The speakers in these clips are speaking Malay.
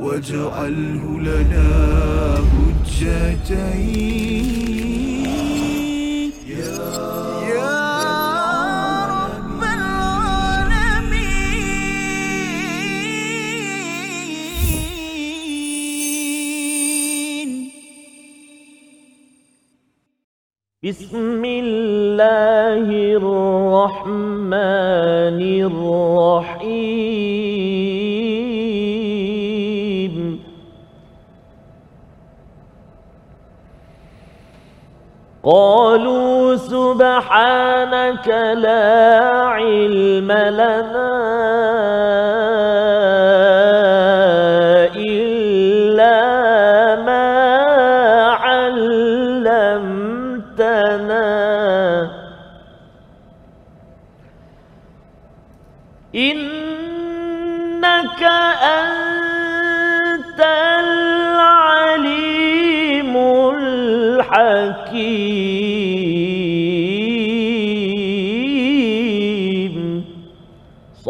واجعله لنا حجتين. يا رب العالمين. بسم الله الرحمن الرحيم. قالوا سبحانك لا علم لنا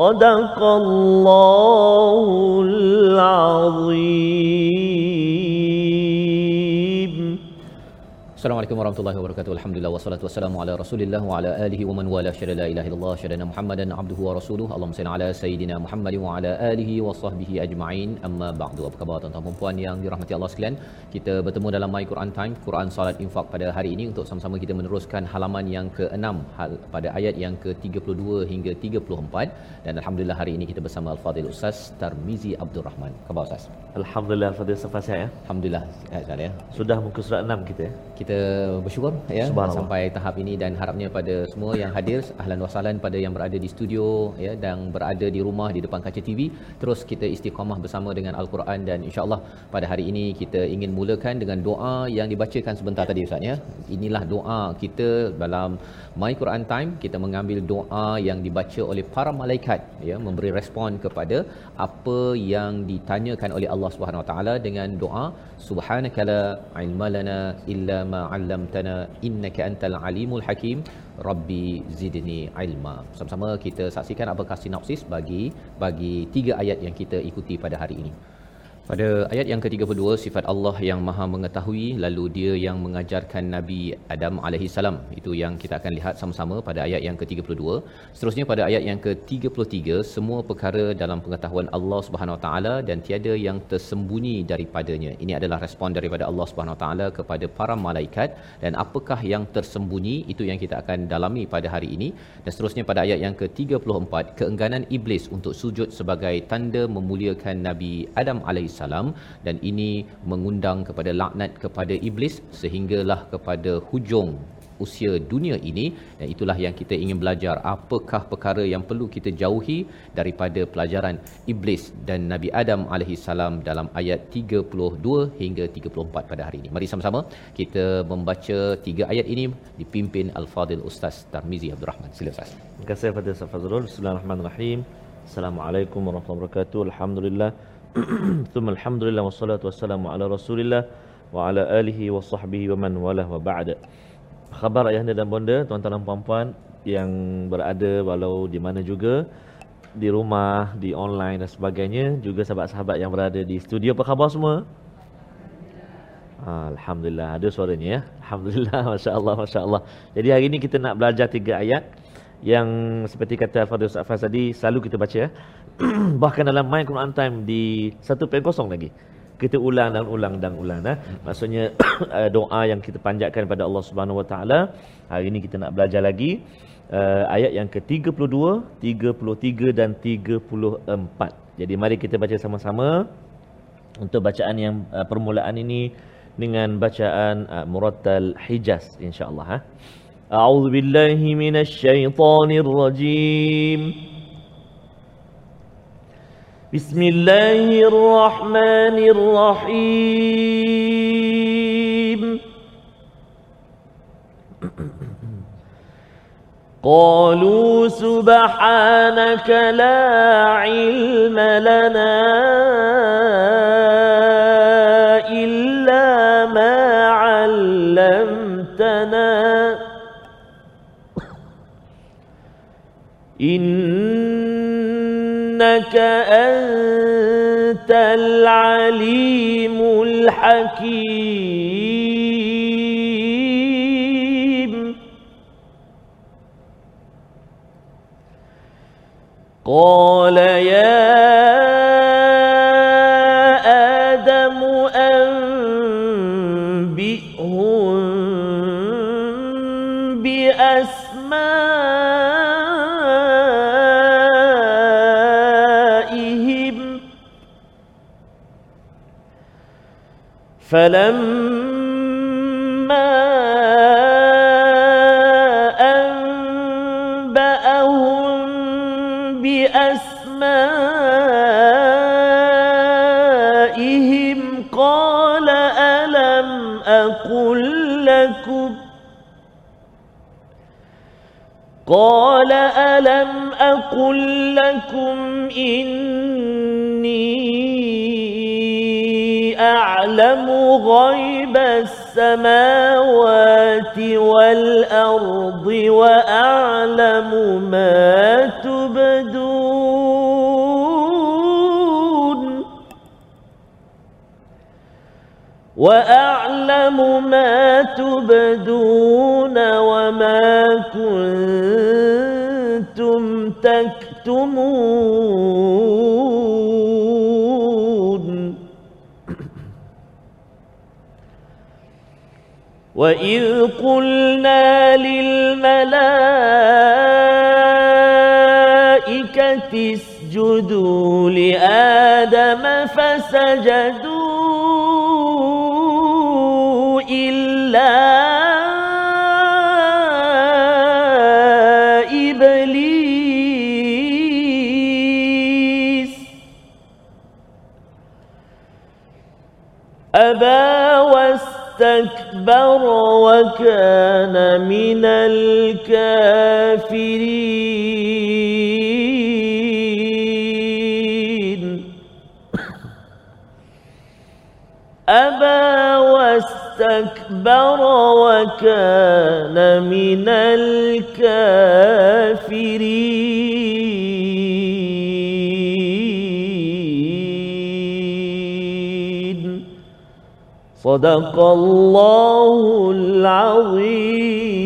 صدق الله العظيم. Assalamualaikum warahmatullahi wabarakatuh. Alhamdulillah wassalatu wassalamu ala Rasulillah wa ala alihi wa man wala syada la ilaha illallah syadana Muhammadan abduhu wa rasuluhu. Allahumma salli ala sayidina Muhammad wa ala alihi wa sahbihi ajma'in. Amma ba'du. Apa khabar tuan-tuan dan puan yang dirahmati Allah sekalian? Kita bertemu dalam My Quran Time, Quran Salat Infak pada hari ini untuk sama-sama kita meneruskan halaman yang ke-6 pada ayat yang ke-32 hingga 34 dan alhamdulillah hari ini kita bersama Al-Fadil Ustaz Tarmizi Abdul Rahman. Khabar Ustaz? Alhamdulillah Fadil Safa saya ya. Alhamdulillah ya. Sudah muka surat 6 kita ya. kita bersyukur ya sampai tahap ini dan harapnya pada semua yang hadir ahlan wa sahlan pada yang berada di studio ya dan berada di rumah di depan kaca TV terus kita istiqamah bersama dengan al-Quran dan insya-Allah pada hari ini kita ingin mulakan dengan doa yang dibacakan sebentar tadi ustaz ya. Inilah doa kita dalam My Quran Time. Kita mengambil doa yang dibaca oleh para malaikat ya memberi respon kepada apa yang ditanyakan oleh Allah Subhanahu Wa Taala dengan doa subhanaka la ilma lana illa ma 'allamtana innaka antal alimul hakim. Rabbi zidni ilma. Sama-sama kita saksikan apakah sinopsis bagi bagi tiga ayat yang kita ikuti pada hari ini pada ayat yang ke-32 sifat Allah yang Maha mengetahui lalu dia yang mengajarkan Nabi Adam alaihi salam. Itu yang kita akan lihat sama-sama pada ayat yang ke-32 seterusnya pada ayat yang ke-33 semua perkara dalam pengetahuan Allah Subhanahu Wa taala dan tiada yang tersembunyi daripadanya. Ini adalah respon daripada Allah Subhanahu Wa taala kepada para malaikat dan apakah yang tersembunyi itu yang kita akan dalami pada hari ini. Dan seterusnya pada ayat yang ke-34 keengganan iblis untuk sujud sebagai tanda memuliakan Nabi Adam alaihi salam dan ini mengundang kepada laknat kepada iblis sehinggalah kepada hujung usia dunia ini dan itulah yang kita ingin belajar apakah perkara yang perlu kita jauhi daripada pelajaran iblis dan Nabi Adam alaihi salam dalam ayat 32 hingga 34 pada hari ini. Mari sama-sama kita membaca tiga ayat ini dipimpin Al-Fadil Ustaz Tarmizi Abdul Rahman. Sila Ustaz. Terima kasih Fadil Safa Fazrul. Bismillahirrahmanirrahim. Assalamualaikum warahmatullahi wabarakatuh. Alhamdulillah. Wassalatu wassalamu ala Rasulillah wa ala alihi wa sahbihi wa man walah wa ba'da. Khabar ayahanda dan bonda, tuan-tuan dan puan-puan yang berada walau di mana juga di rumah, di online dan sebagainya, juga sahabat-sahabat yang berada di studio. Apa khabar semua? Ah, Alhamdulillah ada suaranya ya. Alhamdulillah masya-Allah masya-Allah. Jadi hari ini kita nak belajar tiga ayat yang seperti kata Fadil Ustaz Faz tadi selalu kita baca ya. Bahkan dalam My Quran Time di 1.0 lagi. Kita ulang dan ulang dan ulang nah. Maksudnya eh, doa yang kita panjatkan kepada Allah Subhanahu Wa Taala. Hari ini kita nak belajar lagi uh, ayat yang ke-32, 33 dan 34. Jadi mari kita baca sama-sama untuk bacaan yang uh, permulaan ini dengan bacaan uh, Murattal Hijaz insya-Allah ha. A'udzu billahi minasyaitonir rajim. Bismillahir rahmanir rahim. قالوا سبحانك لا علم لنا إلا ما علمتنا إنك أنت العليم الحكيم. قال يا فلما أنبأهم بأسمائهم قال ألم أقل لكم؟ قال ألم أقل لكم إني أعلم غيب السماوات والأرض وأعلم ما تبدون وأعلم ما تبدون وما كنتم تكتمون وإذ قلنا للملائكة اسجدوا لآدم فسجدوا واستكبر وكان من الكافرين. أبى واستكبر وكان من الكافرين. صدق الله العظيم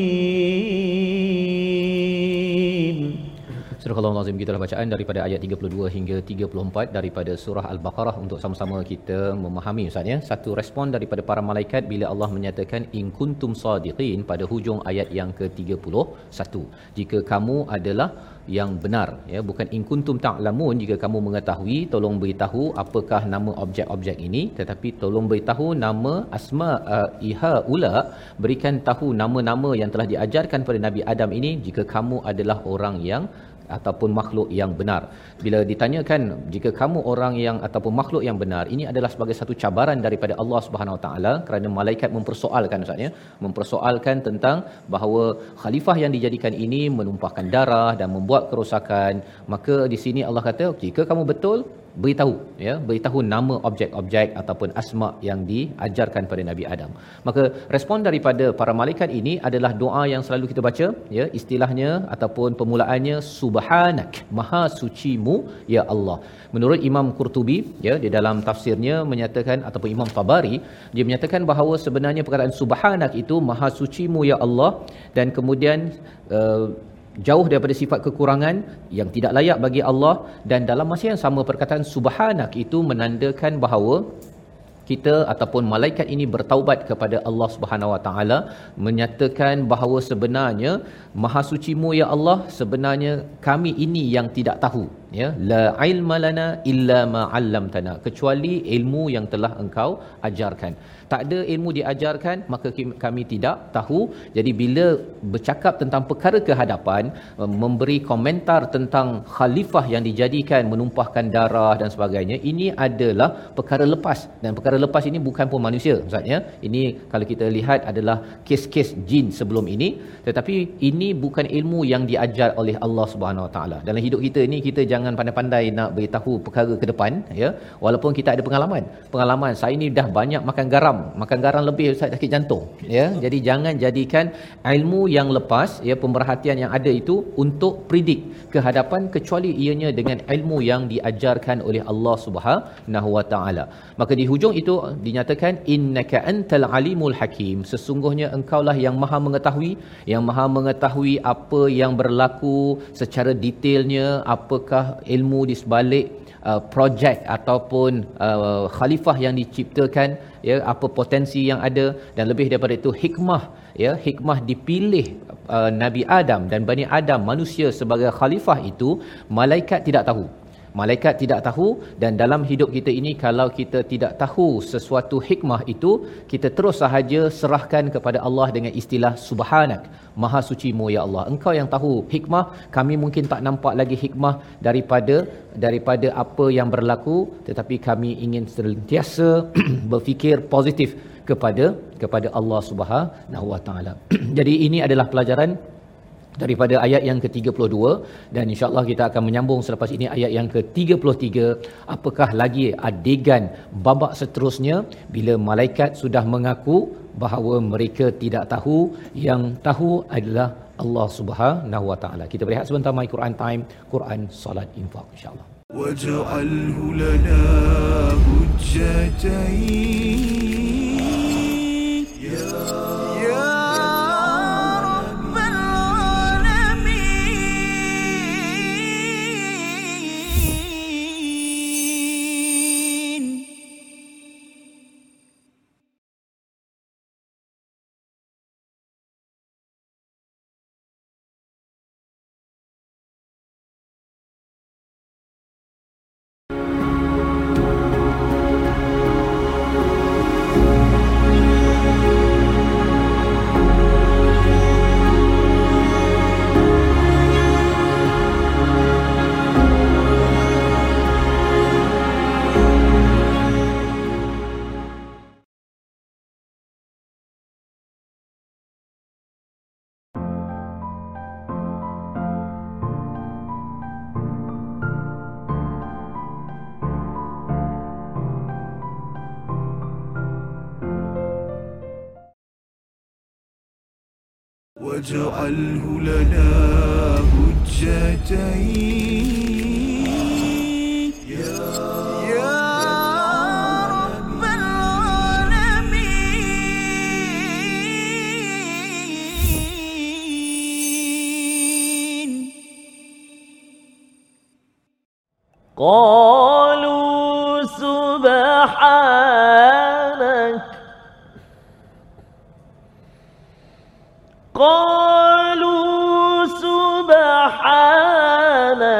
Surah Al-Azim kita bacaan daripada ayat 32 hingga 34 daripada surah Al-Baqarah untuk sama-sama kita memahami Ustaz ya. Satu respon daripada para malaikat bila Allah menyatakan in kuntum sadiqin pada hujung ayat yang ke-31. Jika kamu adalah yang benar ya bukan in kuntum ta'lamun jika kamu mengetahui tolong beritahu apakah nama objek-objek ini tetapi tolong beritahu nama asma uh, iha ula berikan tahu nama-nama yang telah diajarkan pada Nabi Adam ini jika kamu adalah orang yang ataupun makhluk yang benar. Bila ditanyakan jika kamu orang yang ataupun makhluk yang benar, ini adalah sebagai satu cabaran daripada Allah Subhanahu Wa Taala kerana malaikat mempersoalkan Ustaz ya, mempersoalkan tentang bahawa khalifah yang dijadikan ini menumpahkan darah dan membuat kerosakan. Maka di sini Allah kata, jika kamu betul beritahu ya beritahu nama objek-objek ataupun asma yang diajarkan pada Nabi Adam. Maka respon daripada para malaikat ini adalah doa yang selalu kita baca ya istilahnya ataupun permulaannya subhanak maha sucimu ya Allah. Menurut Imam Qurtubi ya di dalam tafsirnya menyatakan ataupun Imam Tabari dia menyatakan bahawa sebenarnya perkataan subhanak itu maha sucimu ya Allah dan kemudian uh, jauh daripada sifat kekurangan yang tidak layak bagi Allah dan dalam masa yang sama perkataan subhanak itu menandakan bahawa kita ataupun malaikat ini bertaubat kepada Allah Subhanahu Wa Taala menyatakan bahawa sebenarnya maha sucimu ya Allah sebenarnya kami ini yang tidak tahu ya la ilma lana illa ma 'allamtana kecuali ilmu yang telah engkau ajarkan. Tak ada ilmu diajarkan maka kami tidak tahu. Jadi bila bercakap tentang perkara kehadapan memberi komentar tentang khalifah yang dijadikan menumpahkan darah dan sebagainya ini adalah perkara lepas. Dan perkara lepas ini bukan pun manusia ustaz ya. Ini kalau kita lihat adalah kes-kes jin sebelum ini. Tetapi ini bukan ilmu yang diajar oleh Allah Subhanahu Wa Taala. Dalam hidup kita ini kita jangan jangan pandai-pandai nak beritahu perkara ke depan ya. Walaupun kita ada pengalaman. Pengalaman saya ni dah banyak makan garam. Makan garam lebih saya sakit jantung ya. Jadi jangan jadikan ilmu yang lepas ya pemerhatian yang ada itu untuk predik ke hadapan kecuali ianya dengan ilmu yang diajarkan oleh Allah Subhanahu wa taala. Maka di hujung itu dinyatakan innaka antal alimul hakim. Sesungguhnya engkaulah yang maha mengetahui yang maha mengetahui apa yang berlaku secara detailnya apakah ilmu di sebalik uh, projek ataupun uh, khalifah yang diciptakan ya apa potensi yang ada dan lebih daripada itu hikmah ya hikmah dipilih uh, Nabi Adam dan Bani Adam manusia sebagai khalifah itu malaikat tidak tahu Malaikat tidak tahu dan dalam hidup kita ini kalau kita tidak tahu sesuatu hikmah itu kita terus sahaja serahkan kepada Allah dengan istilah subhanak maha sucimu ya Allah. Engkau yang tahu hikmah kami mungkin tak nampak lagi hikmah daripada daripada apa yang berlaku tetapi kami ingin sentiasa berfikir positif kepada kepada Allah Subhanahu wa taala. Jadi ini adalah pelajaran daripada ayat yang ke-32 dan insyaallah kita akan menyambung selepas ini ayat yang ke-33 apakah lagi adegan babak seterusnya bila malaikat sudah mengaku bahawa mereka tidak tahu yang tahu adalah Allah Subhanahu Wa Taala. Kita berehat sebentar My Quran Time, Quran Salat Infak insyaallah. Waj'alhu lana hujjatain واجعله لنا حجتين. يا رب العالمين.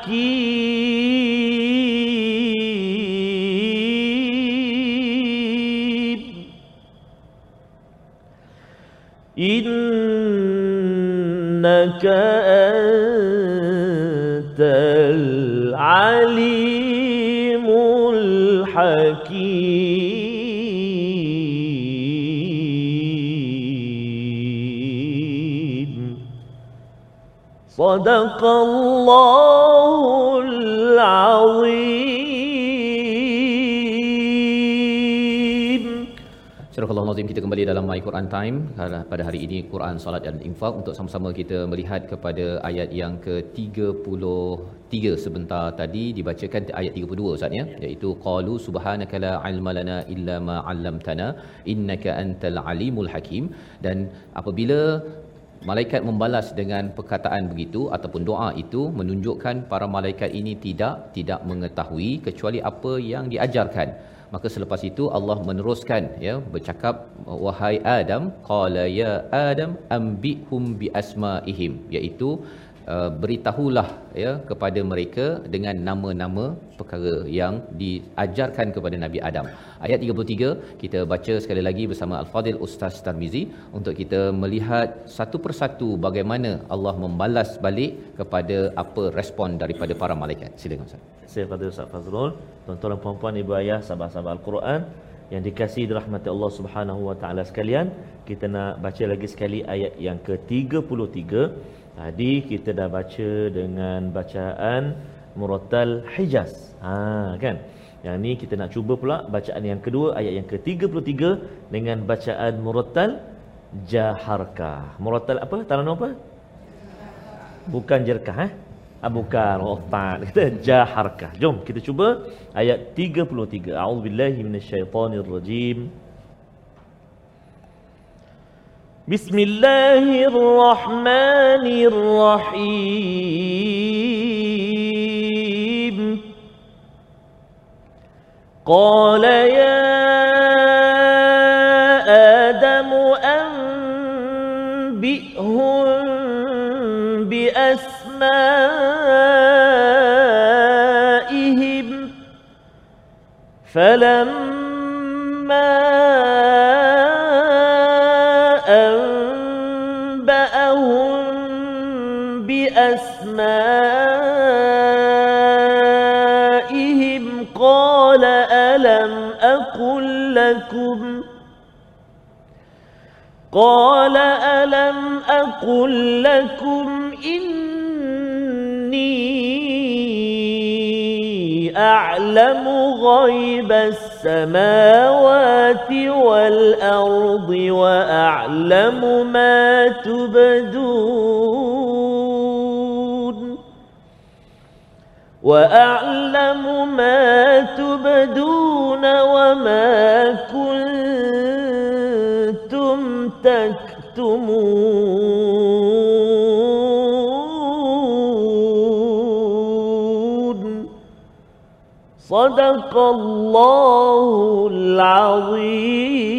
الحكيم إنك أنت العليم صدق الله العظيم Surah Al-Azim kita kembali dalam My Quran Time pada hari ini Quran Salat dan Infak untuk sama-sama kita melihat kepada ayat yang ke-33 sebentar tadi dibacakan ayat 32 Ustaz ya iaitu qalu subhanaka la ilma lana illa ma 'allamtana innaka antal alimul hakim dan apabila malaikat membalas dengan perkataan begitu ataupun doa itu menunjukkan para malaikat ini tidak tidak mengetahui kecuali apa yang diajarkan. Maka selepas itu Allah meneruskan ya bercakap wahai Adam qala ya Adam ambihum bi asmaihim iaitu uh, beritahulah ya kepada mereka dengan nama-nama perkara yang diajarkan kepada Nabi Adam. Ayat 33 kita baca sekali lagi bersama Al-Fadil Ustaz Tarmizi untuk kita melihat satu persatu bagaimana Allah membalas balik kepada apa respon daripada para malaikat. Silakan Ustaz. Saya Fadil Ustaz Fazrul, tuan-tuan puan-puan, ibu ayah, sahabat-sahabat Al-Quran yang dikasihi dirahmati Allah Subhanahu wa taala sekalian, kita nak baca lagi sekali ayat yang ke-33. Tadi kita dah baca dengan bacaan Murattal Hijaz. Ha kan? Yang ni kita nak cuba pula bacaan yang kedua ayat yang ke-33 dengan bacaan Murattal Jaharka. Murattal apa? Taranum apa? Bukan jerkah eh? Ah, bukan otak kita jaharkah. Jom kita cuba ayat 33. A'udzubillahi minasyaitonirrajim. Bismillahirrahmanirrahim. قال يا آدم أنبئهم بأسمائهم فلما لكم قال ألم أقل لكم إني أعلم غيب السماوات والأرض وأعلم ما تبدون وأعلم ما تبدون وما كنتم تكتمون. صدق الله العظيم.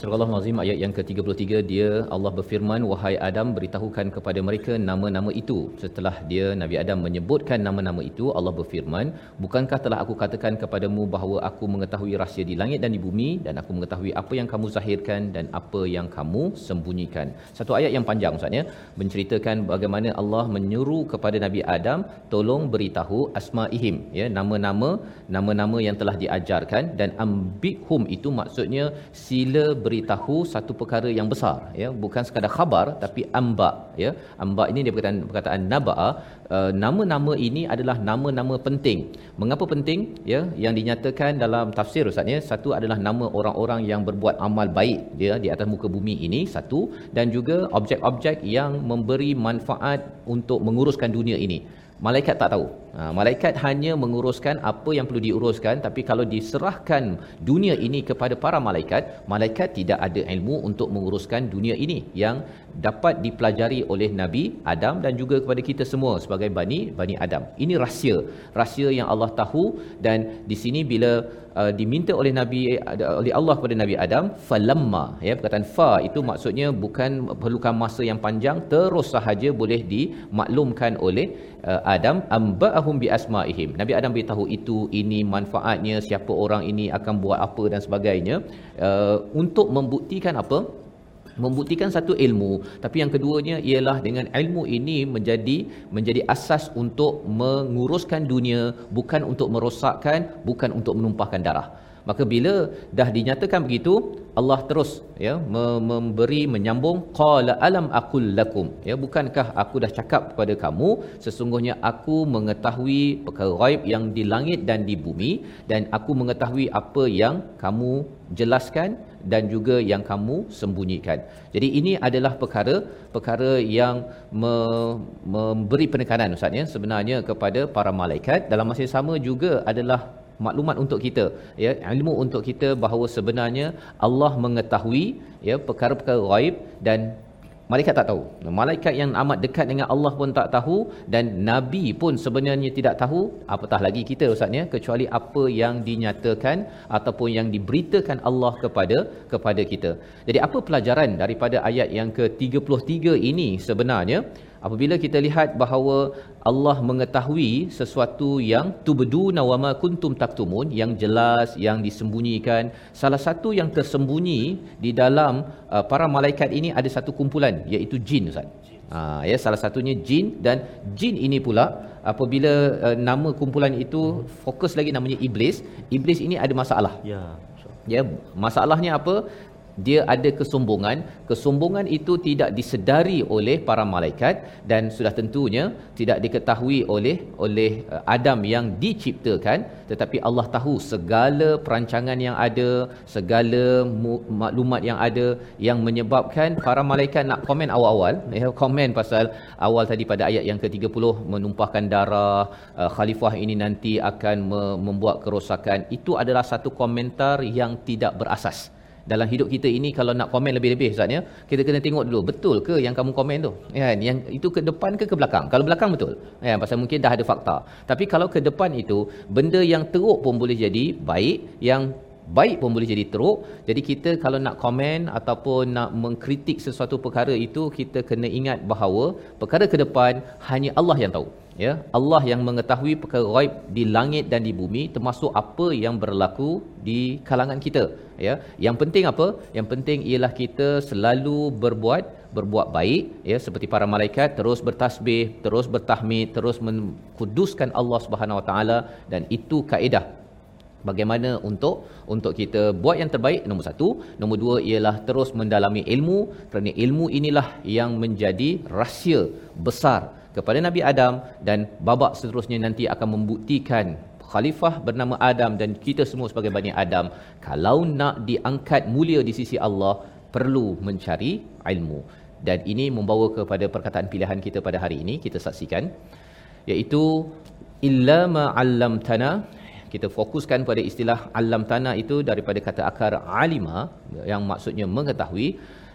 Surah Al-Azim ayat yang ke-33 dia Allah berfirman wahai Adam beritahukan kepada mereka nama-nama itu. Setelah dia Nabi Adam menyebutkan nama-nama itu Allah berfirman bukankah telah aku katakan kepadamu bahawa aku mengetahui rahsia di langit dan di bumi dan aku mengetahui apa yang kamu zahirkan dan apa yang kamu sembunyikan? Satu ayat yang panjang Ustaz ya. Menceritakan bagaimana Allah menyuruh kepada Nabi Adam tolong beritahu asmaihim ya nama-nama nama-nama yang telah diajarkan dan ambihum itu maksudnya sila beritahu satu perkara yang besar ya. Bukan sekadar khabar tapi amba ya. Amba ini dia perkataan perkataan nabaa uh, nama-nama ini adalah nama-nama penting. Mengapa penting? Ya yang dinyatakan dalam tafsir ustaz ya. Satu adalah nama orang-orang yang berbuat amal baik dia di atas muka bumi ini satu. Dan juga objek-objek yang memberi manfaat untuk menguruskan dunia ini Malaikat tak tahu. Ha, malaikat hanya menguruskan apa yang perlu diuruskan tapi kalau diserahkan dunia ini kepada para malaikat, malaikat tidak ada ilmu untuk menguruskan dunia ini yang dapat dipelajari oleh Nabi Adam dan juga kepada kita semua sebagai bani bani Adam. Ini rahsia, rahsia yang Allah tahu dan di sini bila uh, diminta oleh Nabi oleh Allah kepada Nabi Adam falamma ya perkataan fa itu maksudnya bukan perlukan masa yang panjang terus sahaja boleh dimaklumkan oleh uh, Adam amba'ahum bi asma'ihim. Nabi Adam beritahu itu ini manfaatnya siapa orang ini akan buat apa dan sebagainya uh, untuk membuktikan apa? Membuktikan satu ilmu tapi yang keduanya ialah dengan ilmu ini menjadi menjadi asas untuk menguruskan dunia bukan untuk merosakkan bukan untuk menumpahkan darah maka bila dah dinyatakan begitu Allah terus ya memberi menyambung qala alam aqul lakum ya bukankah aku dah cakap kepada kamu sesungguhnya aku mengetahui perkara ghaib yang di langit dan di bumi dan aku mengetahui apa yang kamu jelaskan dan juga yang kamu sembunyikan. Jadi ini adalah perkara perkara yang me, memberi penekanan ustaz ya sebenarnya kepada para malaikat dalam masa yang sama juga adalah maklumat untuk kita ya ilmu untuk kita bahawa sebenarnya Allah mengetahui ya perkara-perkara ghaib dan malaikat tak tahu. Malaikat yang amat dekat dengan Allah pun tak tahu dan nabi pun sebenarnya tidak tahu apatah lagi kita ustaznya kecuali apa yang dinyatakan ataupun yang diberitakan Allah kepada kepada kita. Jadi apa pelajaran daripada ayat yang ke-33 ini sebenarnya? Apabila kita lihat bahawa Allah mengetahui sesuatu yang tubduna wa ma kuntum taktumun yang jelas yang disembunyikan salah satu yang tersembunyi di dalam uh, para malaikat ini ada satu kumpulan iaitu jin ustaz. Ha, ya salah satunya jin dan jin ini pula apabila uh, nama kumpulan itu fokus lagi namanya iblis iblis ini ada masalah Ya. ya masalahnya apa dia ada kesombongan. Kesombongan itu tidak disedari oleh para malaikat dan sudah tentunya tidak diketahui oleh oleh uh, Adam yang diciptakan. Tetapi Allah tahu segala perancangan yang ada segala maklumat yang ada yang menyebabkan para malaikat nak komen awal-awal. Ya komen pasal awal tadi pada ayat yang ke-30 menumpahkan darah uh, khalifah ini nanti akan me- membuat kerosakan. Itu adalah satu komentar yang tidak berasas dalam hidup kita ini kalau nak komen lebih-lebih Ustaz ya kita kena tengok dulu betul ke yang kamu komen tu? Kan? Yang itu ke depan ke ke belakang? Kalau belakang betul. Ya pasal mungkin dah ada fakta. Tapi kalau ke depan itu benda yang teruk pun boleh jadi baik yang baik pun boleh jadi teruk. Jadi kita kalau nak komen ataupun nak mengkritik sesuatu perkara itu kita kena ingat bahawa perkara ke depan hanya Allah yang tahu ya Allah yang mengetahui perkara ghaib di langit dan di bumi termasuk apa yang berlaku di kalangan kita. Ya yang penting apa? Yang penting ialah kita selalu berbuat berbuat baik ya seperti para malaikat terus bertasbih terus bertahmid terus mengkuduskan Allah Subhanahu Wa Taala dan itu kaedah. Bagaimana untuk untuk kita buat yang terbaik? Nombor satu. Nombor dua ialah terus mendalami ilmu. Kerana ilmu inilah yang menjadi rahsia besar kepada Nabi Adam dan babak seterusnya nanti akan membuktikan khalifah bernama Adam dan kita semua sebagai Bani Adam kalau nak diangkat mulia di sisi Allah perlu mencari ilmu. Dan ini membawa kepada perkataan pilihan kita pada hari ini kita saksikan iaitu illa ma 'allamtana. Kita fokuskan pada istilah alam tanah itu daripada kata akar alima yang maksudnya mengetahui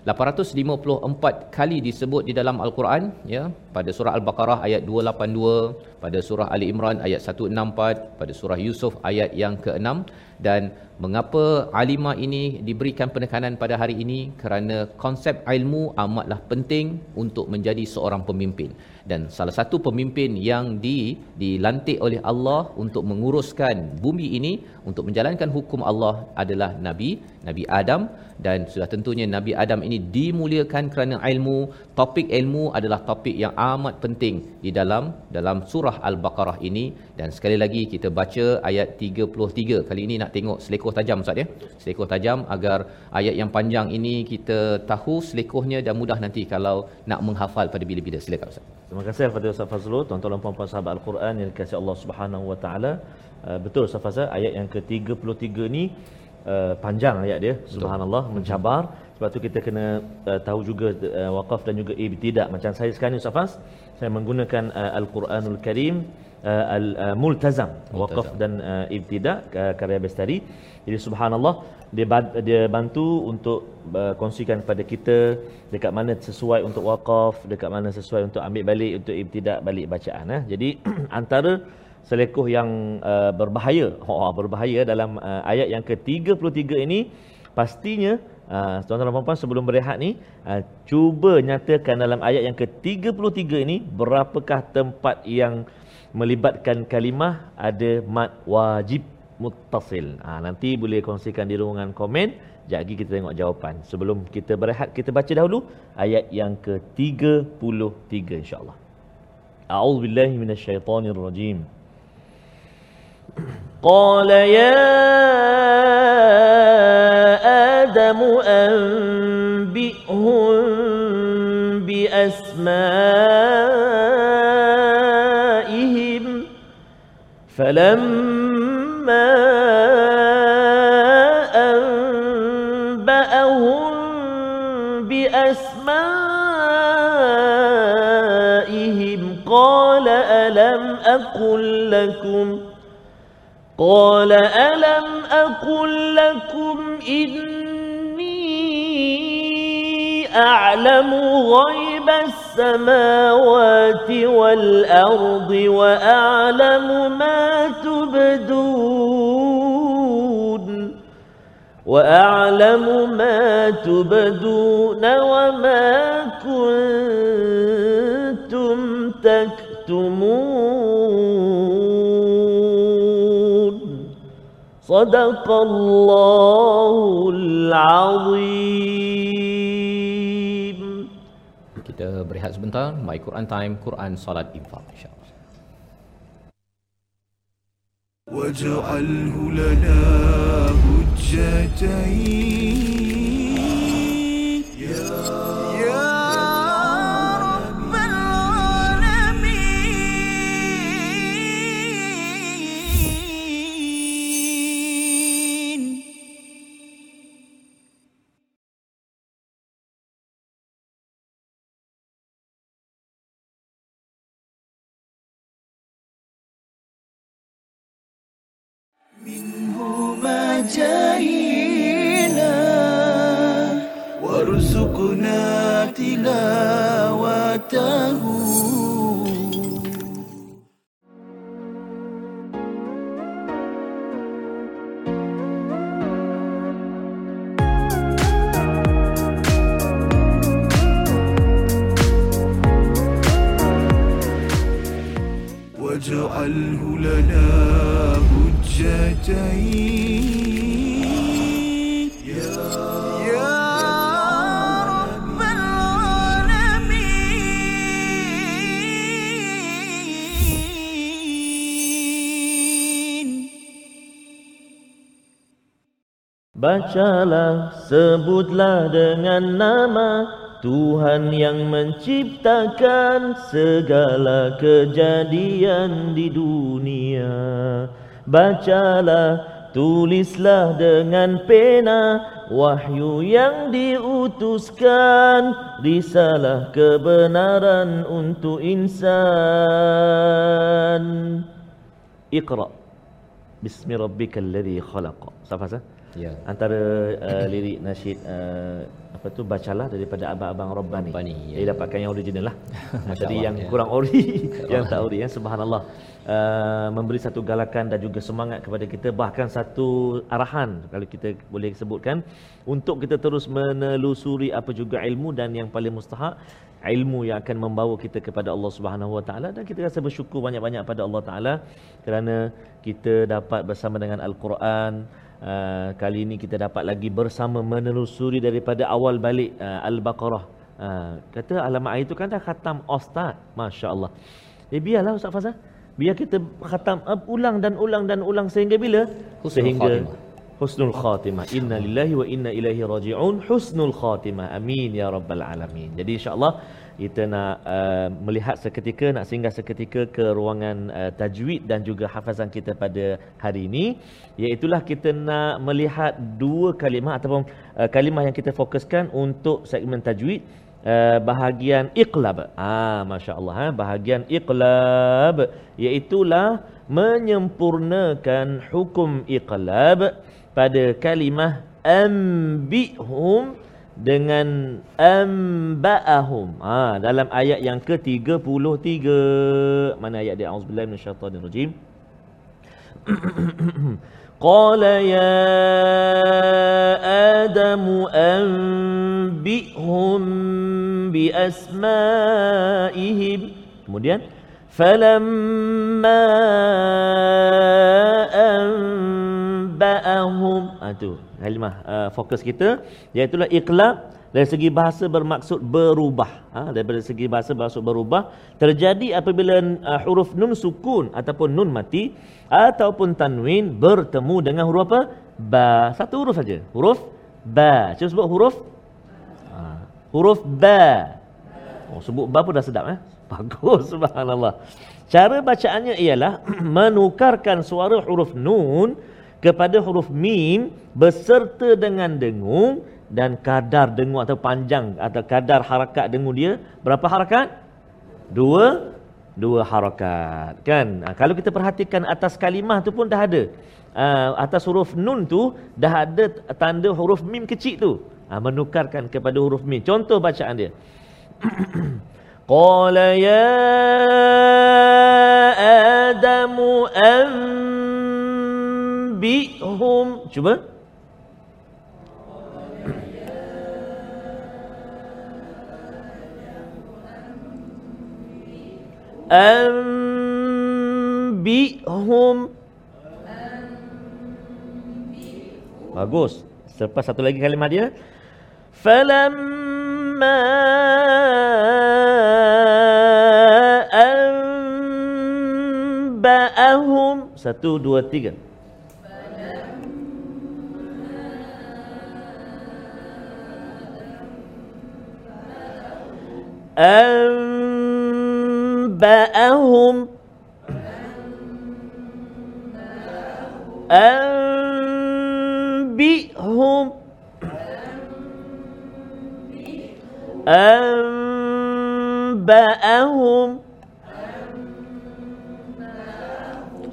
854 kali disebut di dalam al-Quran ya pada surah al-Baqarah ayat 282 pada surah Ali Imran ayat 164 pada surah Yusuf ayat yang ke-6 dan mengapa alima ini diberikan penekanan pada hari ini? Kerana konsep ilmu amatlah penting untuk menjadi seorang pemimpin dan salah satu pemimpin yang di dilantik oleh Allah untuk menguruskan bumi ini untuk menjalankan hukum Allah adalah nabi Nabi Adam. Dan sudah tentunya Nabi Adam ini dimuliakan kerana ilmu. Topik ilmu adalah topik yang amat penting di dalam dalam surah al-Baqarah ini dan sekali lagi kita baca ayat 33 kali ini nak tengok selekoh tajam Ustaz ya selekoh tajam agar ayat yang panjang ini kita tahu selekohnya dan mudah nanti kalau nak menghafal pada bila-bila silakan Ustaz Terima kasih kepada Ustaz Fazlul, tuan-tuan dan puan-puan sahabat Al-Quran yang dikasihi Allah Subhanahu Wa Taala. Uh, betul Ustaz Fazal, ayat yang ke-33 ni uh, panjang ayat dia. Subhanallah, mencabar. Sebab tu kita kena uh, tahu juga uh, waqaf dan juga ibtidak. Macam saya sekarang Ustaz Faz, saya menggunakan uh, Al-Quranul Karim uh, al-multazam waqaf dan uh, ibtidak uh, karya Bestari. Jadi subhanallah dia ban- dia bantu untuk uh, kongsikan kepada kita dekat mana sesuai untuk waqaf, dekat mana sesuai untuk ambil balik untuk ibtidak balik bacaan eh. Jadi antara selekoh yang uh, berbahaya, oh, berbahaya dalam uh, ayat yang ke-33 ini pastinya Uh, tuan-tuan dan puan-puan sebelum berehat ni uh, cuba nyatakan dalam ayat yang ke-33 ini berapakah tempat yang melibatkan kalimah ada mad wajib muttasil. Ha, nanti boleh kongsikan di ruangan komen. Sekejap lagi kita tengok jawapan. Sebelum kita berehat kita baca dahulu ayat yang ke-33 insya-Allah. A'udzu billahi. Qala ya آدم أنبئهم بأسمائهم فلما أنبأهم بأسمائهم قال ألم أقل لكم قال ألم أقل لكم إني أعلم غيب السماوات والأرض وأعلم ما تبدون وأعلم ما تبدون وما كنتم تكتمون. صدق الله العظيم. Kita berehat sebentar. My Quran Time, Quran Salat Infak insya-Allah. واجعله لنا حجتين sebutlah dengan nama Tuhan yang menciptakan segala kejadian di dunia. Bacalah, tulislah dengan pena wahyu yang diutuskan, risalah kebenaran untuk insan. Iqra. Bismi rabbikal ladzi khalaq. Siapa sah? Ya. antara uh, lirik nasyid uh, apa tu bacalah daripada abang-abang Rabbani. Rabbani, ya. Dia dapatkan yang original lah. Tadi yang ya. kurang ori, yang tak ori ya subhanallah. Uh, memberi satu galakan dan juga semangat kepada kita bahkan satu arahan kalau kita boleh sebutkan untuk kita terus menelusuri apa juga ilmu dan yang paling mustahak ilmu yang akan membawa kita kepada Allah Subhanahu Wa Taala dan kita rasa bersyukur banyak-banyak pada Allah Taala kerana kita dapat bersama dengan Al-Quran Uh, kali ini kita dapat lagi bersama menelusuri daripada awal balik uh, Al-Baqarah. Uh, kata alamat air itu kan dah khatam Ustaz. Masya Allah. Eh biarlah Ustaz Fazal. Biar kita khatam uh, ulang dan ulang dan ulang sehingga bila? Husnul sehingga khatimah. husnul khatimah. Inna lillahi wa inna ilaihi raji'un. Husnul khatimah. Amin ya rabbal alamin. Jadi insya-Allah kita nak uh, melihat seketika nak singgah seketika ke ruangan uh, tajwid dan juga hafazan kita pada hari ini iaitulah kita nak melihat dua kalimah ataupun uh, kalimah yang kita fokuskan untuk segmen tajwid uh, bahagian iqlab. Ah masya-Allah ha? bahagian iqlab iaitulah menyempurnakan hukum iqlab pada kalimah ambihum dengan amba'ahum. Ha, dalam ayat yang ke-33. Mana ayat dia? Auzubillahi minasyaitonirrajim. قال يا آدم أنبئهم بأسمائهم kemudian فلما anba'ahum. Ha, ah, itu halimah uh, fokus kita. Iaitulah iqlab dari segi bahasa bermaksud berubah. Ah, ha, dari segi bahasa bermaksud berubah. Terjadi apabila uh, huruf nun sukun ataupun nun mati. Ataupun tanwin bertemu dengan huruf apa? Ba. Satu huruf saja. Huruf ba. Cuba sebut huruf. Ha, huruf ba. Oh, sebut ba pun dah sedap. Eh? Bagus. Subhanallah. Cara bacaannya ialah menukarkan suara huruf nun kepada huruf mim beserta dengan dengung dan kadar dengung atau panjang atau kadar harakat dengung dia berapa harakat? Dua dua harakat kan ha, kalau kita perhatikan atas kalimah tu pun dah ada uh, atas huruf nun tu dah ada tanda huruf mim kecil tu Ha, menukarkan kepada huruf mim. Contoh bacaan dia. Qala ya Adamu anbihum. Cuba. Anbihum. Bagus. Selepas satu lagi kalimah dia. Falamma anba'ahum. Satu, dua, tiga. أنبأهم أنبئهم أنبأهم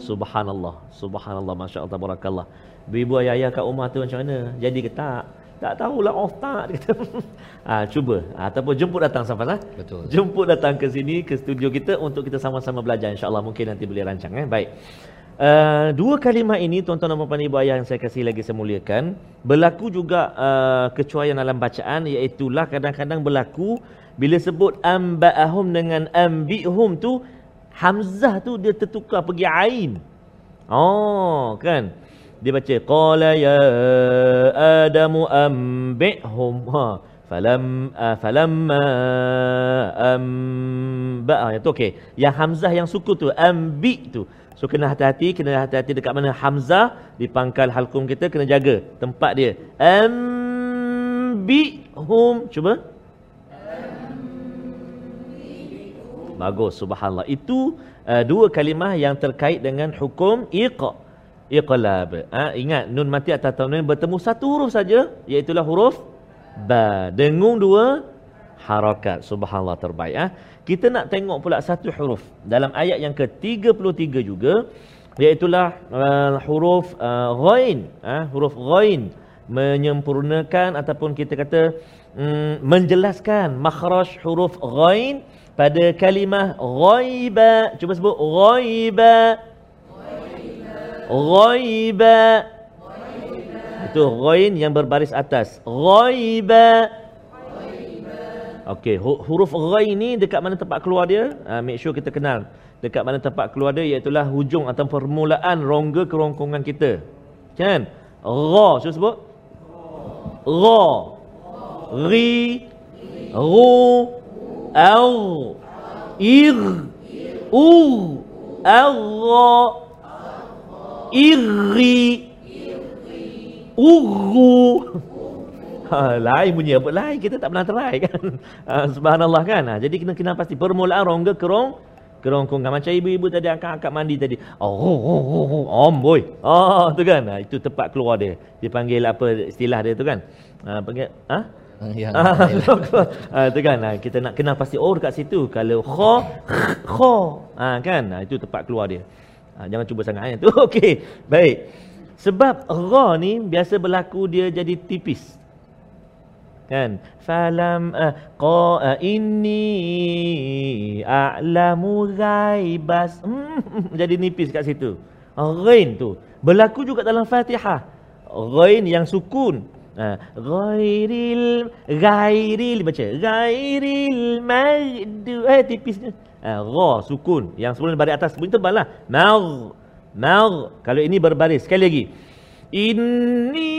Subhanallah, subhanallah, masya Allah, tabarakallah. Ibu ayah-ayah kat rumah tu macam mana? Jadi ke tak? Tak tahulah off tak dia kata. ha, cuba ha, ataupun jemput datang Safas ha? Betul. Jemput datang ke sini ke studio kita untuk kita sama-sama belajar insya-Allah mungkin nanti boleh rancang eh. Baik. Uh, dua kalimah ini tuan-tuan dan puan ibu ayah yang saya kasih lagi saya muliakan berlaku juga uh, kecuaian dalam bacaan iaitu lah kadang-kadang berlaku bila sebut amba'ahum dengan ambihum tu hamzah tu dia tertukar pergi ain. Oh, kan? Dia baca qala ya adamu ambihum ha falam uh, falamma amba ah, itu okey. Yang hamzah yang sukun tu ambi tu. So kena hati-hati kena hati-hati dekat mana hamzah di pangkal halkum kita kena jaga tempat dia. Ambihum cuba. Bagus, subhanallah. Itu uh, dua kalimah yang terkait dengan hukum iqa. Iqlab. Ha, ingat, nun mati atas nun bertemu satu huruf saja, iaitulah huruf ba. Dengung dua harakat. Subhanallah terbaik. Ha. Kita nak tengok pula satu huruf. Dalam ayat yang ke-33 juga, iaitulah uh, huruf uh, ghain. Ha, huruf ghain. Menyempurnakan ataupun kita kata um, menjelaskan makhraj huruf ghain pada kalimah ghaiba. Cuba sebut ghaiba. Ghaiba. Itu ghain yang berbaris atas. Ghaiba. Okey, huruf ghain ni dekat mana tempat keluar dia? Uh, make sure kita kenal. Dekat mana tempat keluar dia iaitulah hujung atau permulaan rongga kerongkongan kita. Kan? Ra, cuba sebut. Ra. Ri. Ru. Au. Ir. U. Arra. Irri. Uru. Ha, lain bunyi apa lain kita tak pernah try kan. Ha, subhanallah kan. Ha, jadi kena kena pasti permulaan rongga kerong kerongkongan macam ibu-ibu tadi akak-akak mandi tadi. Oh, oh, oh, oh, oh om boy. Oh tu kan. Ha, itu tempat keluar dia. Dipanggil apa istilah dia tu kan. Ha, panggil ha? Yang ha, tu kan. Kita nak kenal pasti oh dekat situ. Kalau kha kha ha, kan. Itu tempat keluar dia. Ha, jangan cuba sangat eh. Tu okey. Baik. Sebab ra ni biasa berlaku dia jadi tipis. Kan? Falam uh, qa uh, inni a'lamu ghaibas hmm, jadi nipis kat situ. Ghain tu. Berlaku juga dalam Fatihah. Ghain yang sukun. Uh, ghairil ghairil. Baca. Ghairil magdu eh tipisnya eh, gha sukun. Yang sebelum baris atas pun tebalah mar mar. Kalau ini berbaris sekali lagi. Inni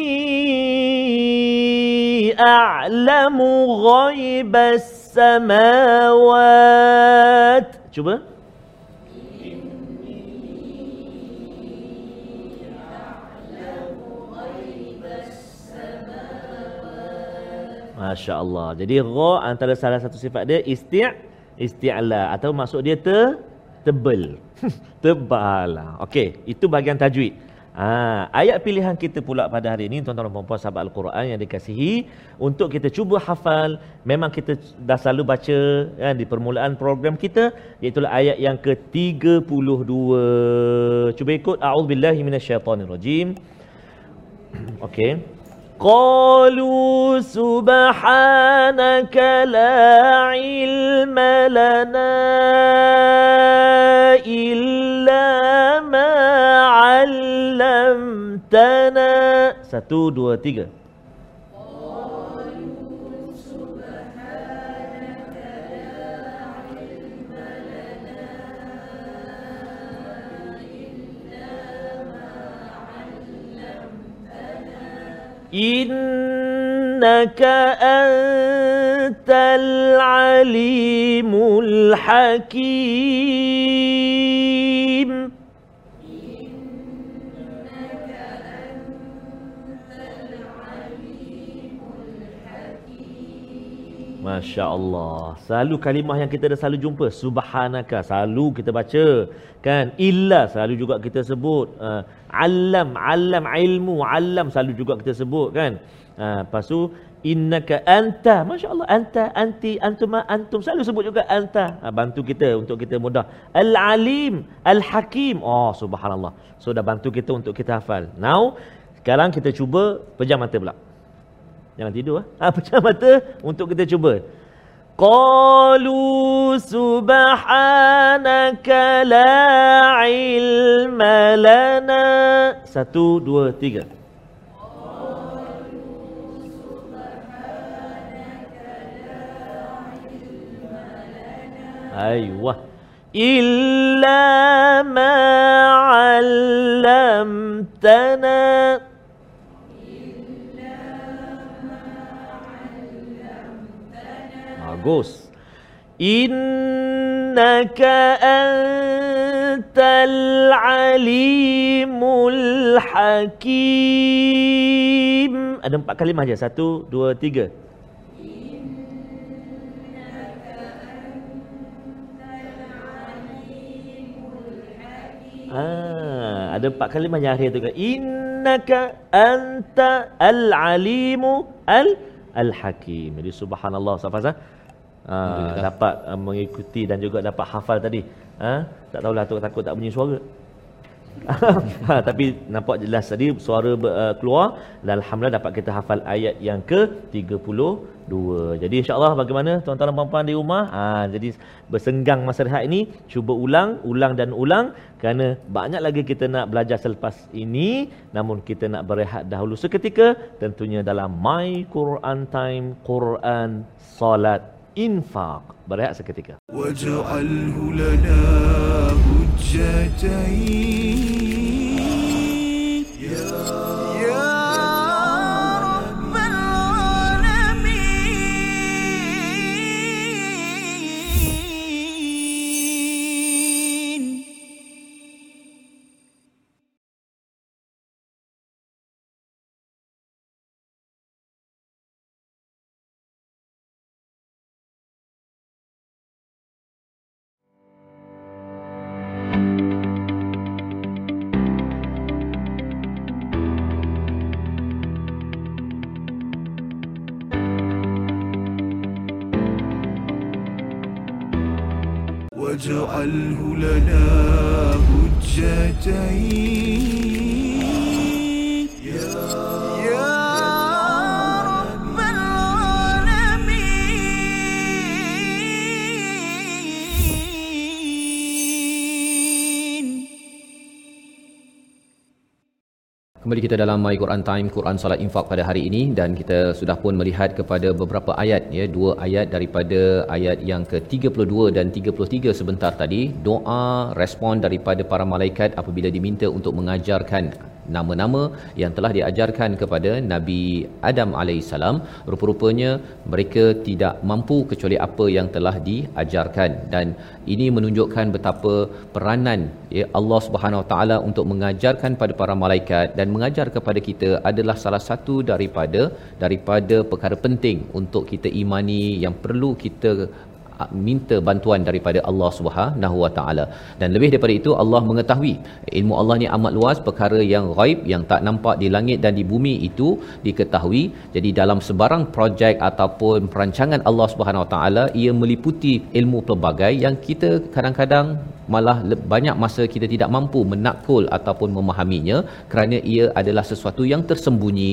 a'lamu ghaibas samawat. Cuba. Masya Allah. Jadi ra antara salah satu sifat dia isti' isti'la atau maksud dia ter tebal. Tebal. Okey, itu bahagian tajwid. Ha, ayat pilihan kita pula pada hari ini tuan-tuan dan puan sahabat Al-Quran yang dikasihi untuk kita cuba hafal memang kita dah selalu baca kan, di permulaan program kita iaitu ayat yang ke-32 cuba ikut a'udzubillahi minasyaitonirrajim okey قالوا سبحانك لا علم لنا إلا ما علمتنا Satu, dua, tiga. إنك أنت العليم الحكيم Masya Allah Selalu kalimah yang kita dah selalu jumpa Subhanaka Selalu kita baca kan Illa selalu juga kita sebut uh, Alam Alam ilmu Alam selalu juga kita sebut kan? Uh, Lepas tu Innaka anta Masya Allah Anta Anti Antuma Antum Selalu sebut juga anta. Uh, Bantu kita Untuk kita mudah. Al-Alim Al-Hakim. Oh subhanallah. So dah bantu kita Untuk kita hafal. Now Sekarang kita cuba Pejam mata pula. Jangan tidur ah. Ha, pecah mata untuk kita cuba. Qalu subhanaka la ilma lana. Satu, dua, tiga. Ayuh. Illa ma 'allamtana. Bagus. Innaka antal alimul hakim. Ada empat kalimah aja. Satu, dua, tiga. Ah, ada empat kalimah yang akhir tu kan. Innaka anta al-alimu al-hakim. Jadi subhanallah. Safaz uh, dapat uh, mengikuti dan juga dapat hafal tadi. Ha? Tak tahulah tu takut tak bunyi suara. ha, tapi nampak jelas tadi suara uh, keluar dan alhamdulillah dapat kita hafal ayat yang ke-32. Jadi insya-Allah bagaimana tuan-tuan dan puan-puan di rumah? Ha, jadi bersenggang masa rehat ini cuba ulang, ulang dan ulang kerana banyak lagi kita nak belajar selepas ini namun kita nak berehat dahulu seketika tentunya dalam My Quran Time Quran Salat infaq. Berehat seketika. Waj'alhu lana hujjatain واجعله لنا حجتين Kembali kita dalam My Quran Time Quran Salat Infak pada hari ini. Dan kita sudah pun melihat kepada beberapa ayat ya. Dua ayat daripada ayat yang ke-32 dan 33 sebentar tadi. Doa respon daripada para malaikat apabila diminta untuk mengajarkan nama-nama yang telah diajarkan kepada Nabi Adam alaihissalam. Rupa-rupanya mereka tidak mampu kecuali apa yang telah diajarkan. Dan ini menunjukkan betapa peranan ya Allah Subhanahu taala untuk mengajarkan pada para malaikat dan mengajar kepada kita adalah salah satu daripada daripada perkara penting untuk kita imani yang perlu kita minta bantuan daripada Allah Subhanahu Wa Taala. Dan lebih daripada itu Allah mengetahui ilmu Allah ni amat luas perkara yang ghaib yang tak nampak di langit dan di bumi itu diketahui. Jadi dalam sebarang projek ataupun perancangan Allah Subhanahu Wa Taala ia meliputi ilmu pelbagai yang kita kadang-kadang malah banyak masa kita tidak mampu menakul ataupun memahaminya kerana ia adalah sesuatu yang tersembunyi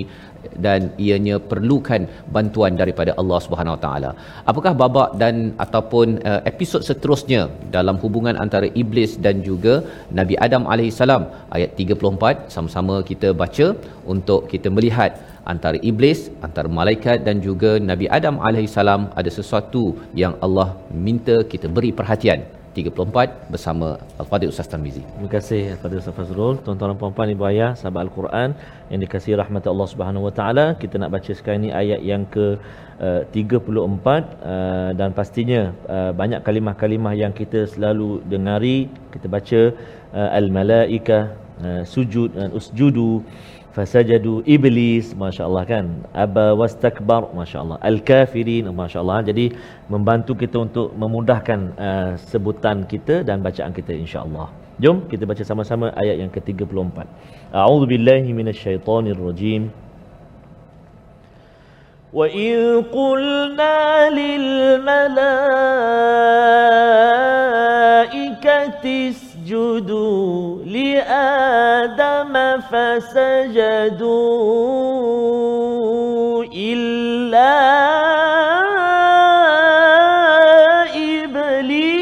dan ianya perlukan bantuan daripada Allah Subhanahu Wa Taala. Apakah babak dan ataupun uh, episod seterusnya dalam hubungan antara iblis dan juga Nabi Adam alaihissalam ayat 34 sama-sama kita baca untuk kita melihat antara iblis, antara malaikat dan juga Nabi Adam alaihissalam ada sesuatu yang Allah minta kita beri perhatian. 34 bersama Al-Fadhil Ustaz Tarmizi. Terima kasih kepada Ustaz Fazrul, tuan-tuan dan puan-puan ibu ayah, sahabat Al-Quran yang dikasihi rahmat Allah Subhanahu Wa Taala. Kita nak baca sekarang ni ayat yang ke uh, 34 uh, dan pastinya uh, banyak kalimah-kalimah yang kita selalu dengari, kita baca uh, al-malaika uh, sujud dan usjudu fasajadu iblis masya-Allah kan aba wastakbar masya-Allah al-kafirin masya-Allah jadi membantu kita untuk memudahkan uh, sebutan kita dan bacaan kita insya-Allah jom kita baca sama-sama ayat yang ke-34 a'udzubillahi minasyaitonirrajim وَإِذْ قُلْنَا لِلْمَلَائِكَةِ اسْجُدُوا لِآدَمَ فَسَجَدُوا إِلَّا إِبْلِيسَ.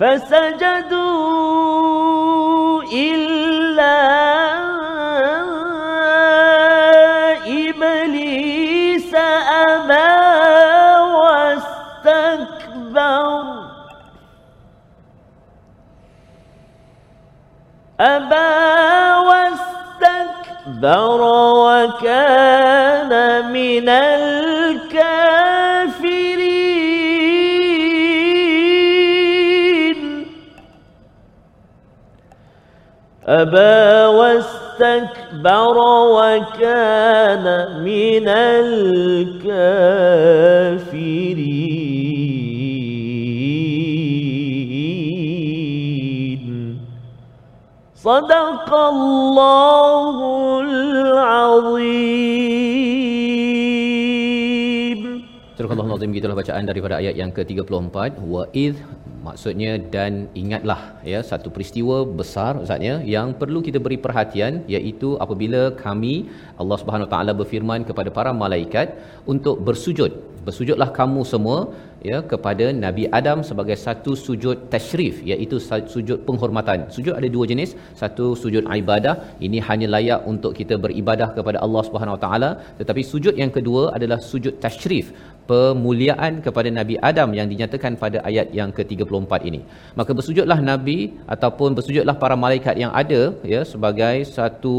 فسجدوا واستكبر وكان من الكافرين أبى واستكبر وكان من الكافرين صدق الله العظيم Surah Allah gitulah bacaan daripada ayat yang ke-34 wa id maksudnya dan ingatlah ya satu peristiwa besar ustaznya yang perlu kita beri perhatian iaitu apabila kami Allah Subhanahu taala berfirman kepada para malaikat untuk bersujud bersujudlah kamu semua ya kepada Nabi Adam sebagai satu sujud tashrif iaitu sujud penghormatan. Sujud ada dua jenis, satu sujud ibadah, ini hanya layak untuk kita beribadah kepada Allah Subhanahu Wa Taala, tetapi sujud yang kedua adalah sujud tashrif, pemuliaan kepada Nabi Adam yang dinyatakan pada ayat yang ke-34 ini. Maka bersujudlah nabi ataupun bersujudlah para malaikat yang ada ya sebagai satu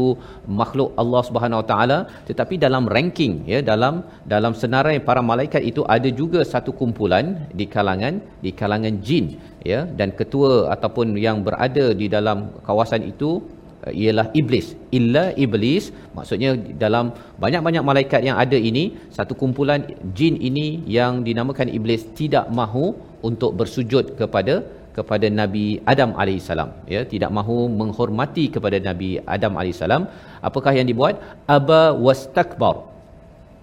makhluk Allah Subhanahu Wa Taala, tetapi dalam ranking ya dalam dalam senarai para malaikat itu ada juga satu kumpulan di kalangan di kalangan jin ya. Dan ketua ataupun yang berada di dalam kawasan itu uh, ialah iblis. Illa iblis maksudnya dalam banyak-banyak malaikat yang ada ini satu kumpulan jin ini yang dinamakan iblis tidak mahu untuk bersujud kepada kepada Nabi Adam alaihissalam ya. Tidak mahu menghormati kepada Nabi Adam alaihissalam. Apakah yang dibuat? Aba wastakbar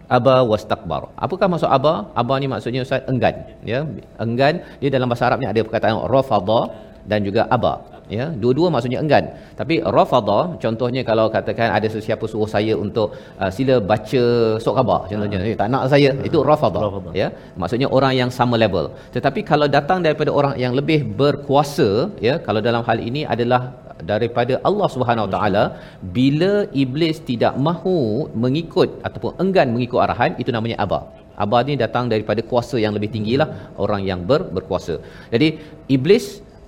aba wastakbar. Apakah maksud aba? Aba ni maksudnya ustaz enggan, ya. Enggan dia dalam bahasa Arabnya ada perkataan rafadha dan juga aba. Ya, dua-dua maksudnya enggan. Tapi rafadha contohnya kalau katakan ada sesiapa suruh saya untuk uh, sila baca surat khabar contohnya, eh, tak nak saya, itu rafadha. Rafadha. Ya, maksudnya orang yang sama level. Tetapi kalau datang daripada orang yang lebih berkuasa, ya, kalau dalam hal ini adalah daripada Allah Subhanahu Wa Taala bila iblis tidak mahu mengikut ataupun enggan mengikut arahan itu namanya aba. Aba ni datang daripada kuasa yang lebih tinggilah orang yang ber, berkuasa. Jadi iblis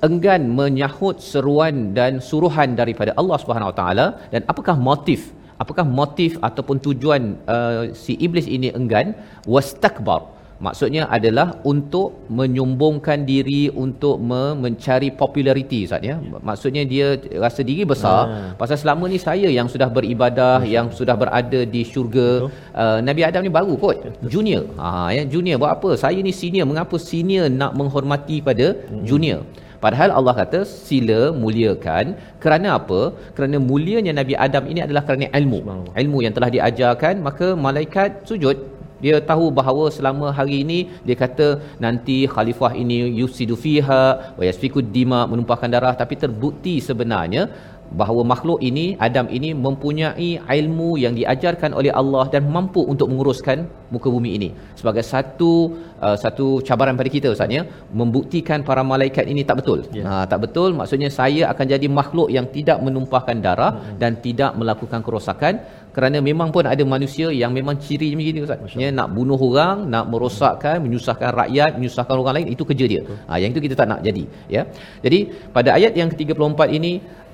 enggan menyahut seruan dan suruhan daripada Allah Subhanahu Wa Taala dan apakah motif Apakah motif ataupun tujuan uh, si iblis ini enggan wastakbar Maksudnya adalah untuk menyombongkan diri untuk me- mencari populariti Ustaz ya. Maksudnya dia rasa diri besar Ah. pasal selama ni saya yang sudah beribadah, yang sudah berada di syurga. Uh, Nabi Adam ni baru kot, junior. Ha ya, junior buat apa? Saya ni senior, mengapa senior nak menghormati pada junior? Padahal Allah kata sila muliakan kerana apa? Kerana mulianya Nabi Adam ini adalah kerana ilmu. Ilmu yang telah diajarkan maka malaikat sujud dia tahu bahawa selama hari ini dia kata nanti khalifah ini yusidu fiha wa yasfiku dima menumpahkan darah tapi terbukti sebenarnya bahawa makhluk ini Adam ini mempunyai ilmu yang diajarkan oleh Allah dan mampu untuk menguruskan muka bumi ini sebagai satu uh, satu cabaran pada kita ustaz ya membuktikan para malaikat ini tak betul. Ya. Ha tak betul maksudnya saya akan jadi makhluk yang tidak menumpahkan darah Hmm. dan tidak melakukan kerosakan kerana memang pun ada manusia yang memang ciri macam ini ustaz. Ya nak bunuh orang, nak merosakkan, menyusahkan rakyat, menyusahkan orang lain itu kerja dia. Ha yang itu kita tak nak jadi ya. Jadi pada ayat yang ke-34 ini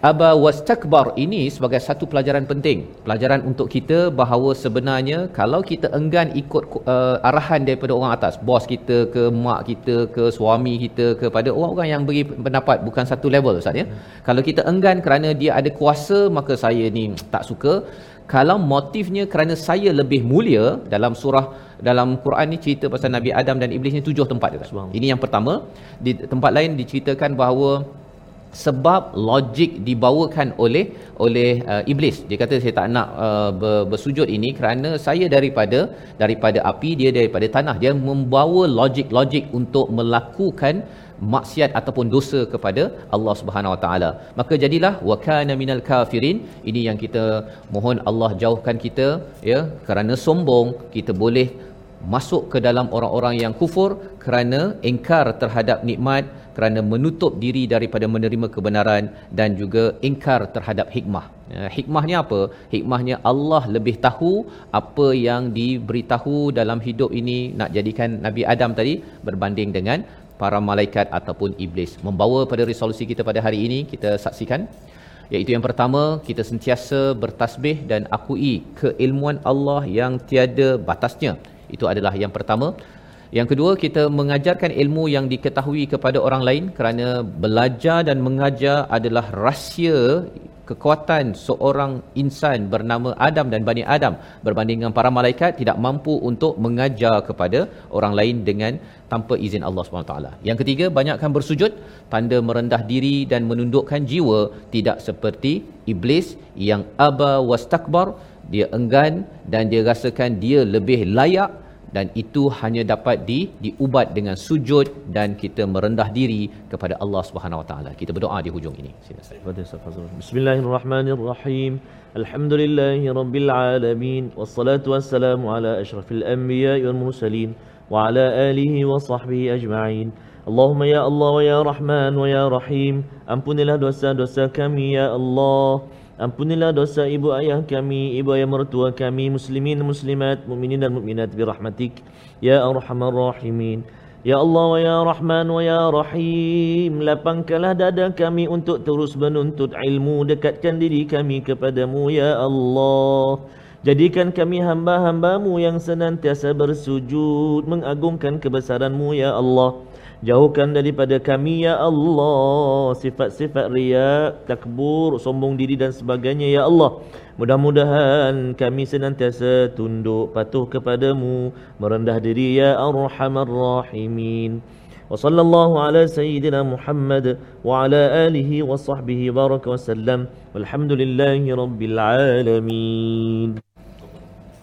aba wastakbar ini sebagai satu pelajaran penting. Pelajaran untuk kita bahawa sebenarnya kalau kita enggan ikut uh, arahan daripada orang atas, bos kita ke mak kita ke suami kita kepada orang-orang yang beri pendapat bukan satu level ustaz ya. Kalau kita enggan kerana dia ada kuasa maka saya ni tak suka. Kalau motifnya kerana saya lebih mulia dalam surah dalam Quran ni cerita pasal Nabi Adam dan Iblis ni tujuh tempat. Ini yang pertama. Di tempat lain diceritakan bahawa sebab logik dibawakan oleh oleh uh, iblis. Dia kata saya tak nak uh, ber, bersujud ini kerana saya daripada daripada api dia daripada tanah. Dia membawa logik-logik untuk melakukan maksiat ataupun dosa kepada Allah Subhanahu Wa Taala. Maka jadilah wa kana minal kafirin. Ini yang kita mohon Allah jauhkan kita ya kerana sombong. Kita boleh masuk ke dalam orang-orang yang kufur kerana engkar terhadap nikmat kerana menutup diri daripada menerima kebenaran dan juga ingkar terhadap hikmah. Ya, Hikmahnya apa? Hikmahnya Allah lebih tahu apa yang diberitahu dalam hidup ini nak jadikan Nabi Adam tadi berbanding dengan para malaikat ataupun iblis. Membawa pada resolusi kita pada hari ini kita saksikan iaitu yang pertama kita sentiasa bertasbih dan akui keilmuan Allah yang tiada batasnya. Itu adalah yang pertama. Yang kedua, kita mengajarkan ilmu yang diketahui kepada orang lain kerana belajar dan mengajar adalah rahsia kekuatan seorang insan bernama Adam dan Bani Adam berbanding dengan para malaikat tidak mampu untuk mengajar kepada orang lain dengan tanpa izin Allah SWT. Yang ketiga, banyakkan bersujud, tanda merendah diri dan menundukkan jiwa tidak seperti iblis yang aba wastakbar, dia enggan dan dia rasakan dia lebih layak dan itu hanya dapat di diubat dengan sujud dan kita merendah diri kepada Allah Subhanahu Wa Taala. Kita berdoa di hujung ini. Sila Fazrul. Bismillahirrahmanirrahim. Alhamdulillahi Rabbil Alamin. Wassalatu wassalamu ala ashrafil anbiya wal mursalin. Wa ala alihi wa sahbihi ajma'in. Allahumma ya Allah wa ya Rahman wa ya Rahim. Ampunilah dosa-dosa kami ya Allah. Ampunilah dosa ibu ayah kami, ibu ayah mertua kami, muslimin muslimat, mukminin dan mukminat bi rahmatik ya arhamar rahimin. Ya Allah wa ya Rahman wa ya Rahim. Lapangkanlah dada kami untuk terus menuntut ilmu. Dekatkan diri kami kepadamu ya Allah. Jadikan kami hamba-hambamu yang senantiasa bersujud Mengagungkan kebesaranmu ya Allah Jauhkan daripada kami ya Allah. Sifat-sifat riak, takbur, sombong diri dan sebagainya ya Allah. Mudah-mudahan kami senantiasa tunduk patuh kepadamu Merendah diri ya Arhamar Rahimin. Wa sallallahu ala Sayyidina Muhammad Wa ala alihi wa sahbihi baraka wa sallam. Walhamdulillahi Rabbil Alamin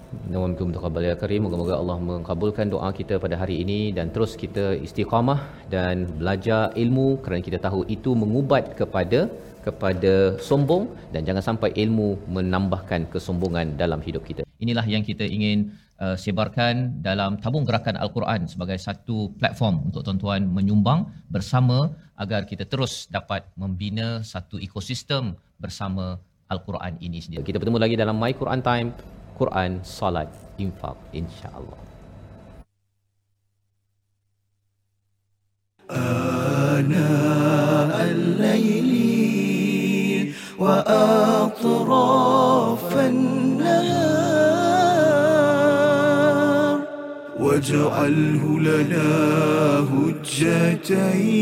Assalamualaikum warahmatullahi wabarakatuh. Moga-moga Allah mengabulkan doa kita pada hari ini dan terus kita istiqamah dan belajar ilmu kerana kita tahu itu mengubat kepada kepada sombong dan jangan sampai ilmu menambahkan kesombongan dalam hidup kita. Inilah yang kita ingin uh, sebarkan dalam tabung gerakan Al-Quran sebagai satu platform untuk tuan-tuan menyumbang bersama agar kita terus dapat membina satu ekosistem bersama Al-Quran ini sendiri. Kita bertemu lagi dalam My Quran Time Quran, salat, infak insya-Allah. آناء الليل وأطراف النهار واجعله لنا هجتين